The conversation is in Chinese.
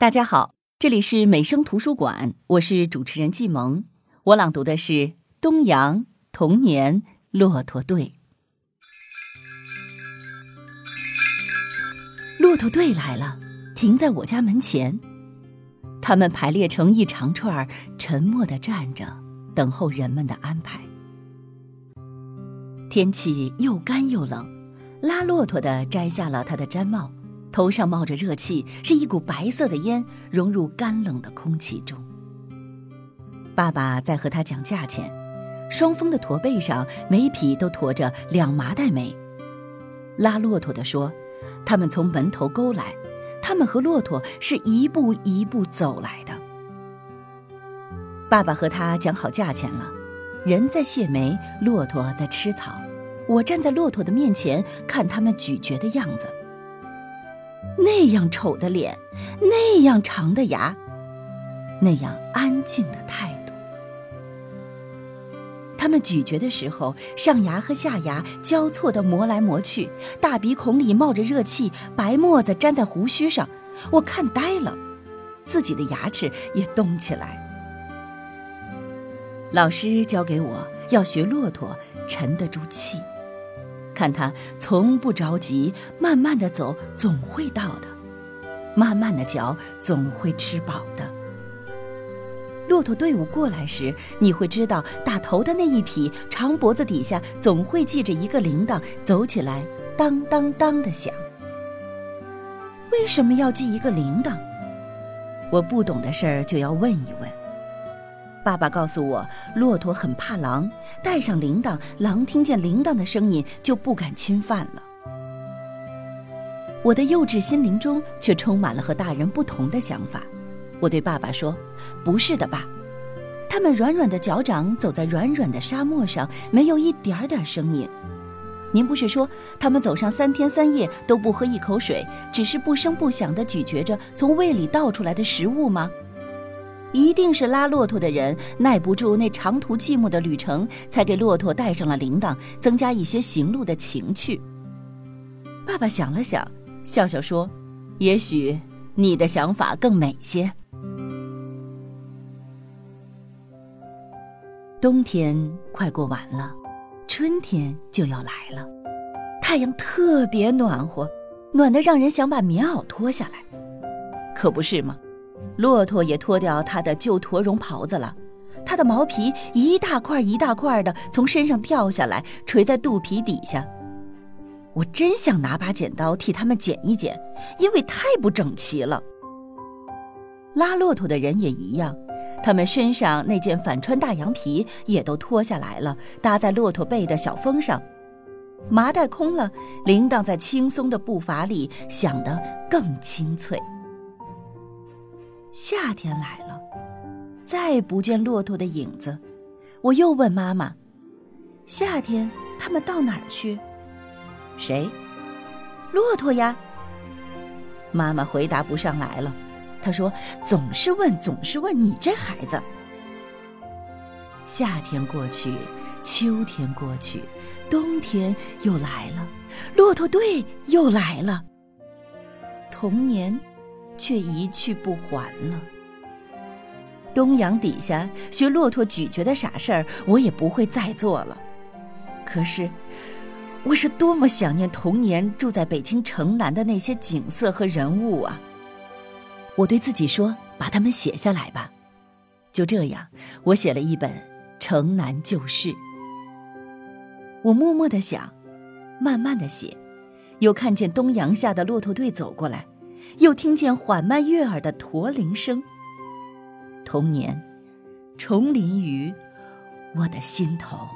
大家好，这里是美声图书馆，我是主持人季萌。我朗读的是东阳童年骆驼队。骆驼队来了，停在我家门前。他们排列成一长串，沉默的站着，等候人们的安排。天气又干又冷，拉骆驼的摘下了他的毡帽。头上冒着热气，是一股白色的烟融入干冷的空气中。爸爸在和他讲价钱，双峰的驼背上每匹都驮着两麻袋煤。拉骆驼的说：“他们从门头沟来，他们和骆驼是一步一步走来的。”爸爸和他讲好价钱了，人在卸煤，骆驼在吃草。我站在骆驼的面前，看他们咀嚼的样子。那样丑的脸，那样长的牙，那样安静的态度。他们咀嚼的时候，上牙和下牙交错的磨来磨去，大鼻孔里冒着热气，白沫子粘在胡须上，我看呆了，自己的牙齿也动起来。老师教给我要学骆驼，沉得住气。看他从不着急，慢慢的走，总会到的；慢慢的嚼，总会吃饱的。骆驼队伍过来时，你会知道打头的那一匹长脖子底下总会系着一个铃铛，走起来当当当的响。为什么要系一个铃铛？我不懂的事儿就要问一问。爸爸告诉我，骆驼很怕狼，带上铃铛，狼听见铃铛的声音就不敢侵犯了。我的幼稚心灵中却充满了和大人不同的想法。我对爸爸说：“不是的，爸，他们软软的脚掌走在软软的沙漠上，没有一点点声音。您不是说他们走上三天三夜都不喝一口水，只是不声不响地咀嚼着从胃里倒出来的食物吗？”一定是拉骆驼的人耐不住那长途寂寞的旅程，才给骆驼带上了铃铛，增加一些行路的情趣。爸爸想了想，笑笑说：“也许你的想法更美些。”冬天快过完了，春天就要来了。太阳特别暖和，暖得让人想把棉袄脱下来，可不是吗？骆驼也脱掉它的旧驼绒袍子了，它的毛皮一大块一大块的从身上掉下来，垂在肚皮底下。我真想拿把剪刀替它们剪一剪，因为太不整齐了。拉骆驼的人也一样，他们身上那件反穿大羊皮也都脱下来了，搭在骆驼背的小峰上。麻袋空了，铃铛在轻松的步伐里响得更清脆。夏天来了，再不见骆驼的影子，我又问妈妈：“夏天他们到哪儿去？”谁？骆驼呀。妈妈回答不上来了，她说：“总是问，总是问，你这孩子。”夏天过去，秋天过去，冬天又来了，骆驼队又来了。童年。却一去不还了。东阳底下学骆驼咀嚼的傻事儿，我也不会再做了。可是，我是多么想念童年住在北京城南的那些景色和人物啊！我对自己说：“把它们写下来吧。”就这样，我写了一本《城南旧事》。我默默的想，慢慢的写，又看见东阳下的骆驼队走过来。又听见缓慢悦耳的驼铃声。童年，重临于我的心头。